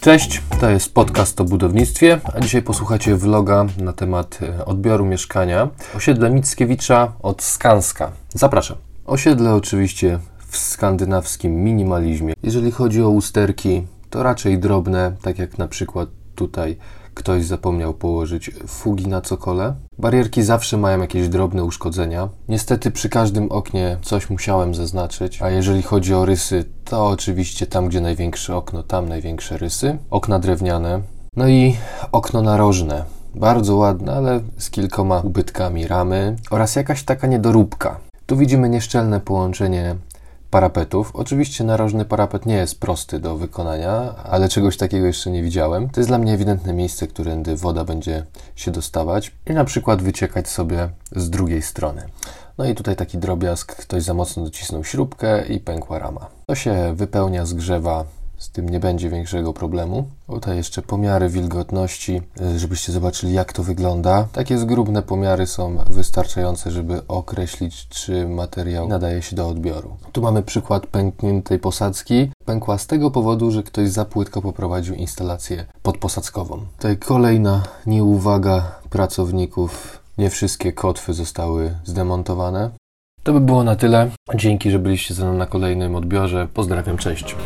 Cześć, to jest podcast o budownictwie, a dzisiaj posłuchacie vloga na temat e, odbioru mieszkania. Osiedle Mickiewicza od Skanska. Zapraszam. Osiedle oczywiście w skandynawskim minimalizmie. Jeżeli chodzi o usterki, to raczej drobne, tak jak na przykład tutaj ktoś zapomniał położyć fugi na cokole. Barierki zawsze mają jakieś drobne uszkodzenia. Niestety przy każdym oknie coś musiałem zaznaczyć, a jeżeli chodzi o rysy, to oczywiście tam, gdzie największe okno, tam największe rysy. Okna drewniane. No i okno narożne. Bardzo ładne, ale z kilkoma ubytkami ramy oraz jakaś taka niedoróbka. Tu widzimy nieszczelne połączenie parapetów. Oczywiście narożny parapet nie jest prosty do wykonania, ale czegoś takiego jeszcze nie widziałem. To jest dla mnie ewidentne miejsce, którędy woda będzie się dostawać i na przykład wyciekać sobie z drugiej strony. No i tutaj taki drobiazg, ktoś za mocno docisnął śrubkę i pękła rama. To się wypełnia, zgrzewa z tym nie będzie większego problemu. Tutaj jeszcze pomiary wilgotności, y, żebyście zobaczyli jak to wygląda. Takie zgrubne pomiary są wystarczające, żeby określić, czy materiał nadaje się do odbioru. Tu mamy przykład pękniętej posadzki. Pękła z tego powodu, że ktoś za płytko poprowadził instalację podposadzkową. Tutaj kolejna nieuwaga pracowników. Nie wszystkie kotwy zostały zdemontowane. To by było na tyle. Dzięki, że byliście ze mną na kolejnym odbiorze. Pozdrawiam, cześć.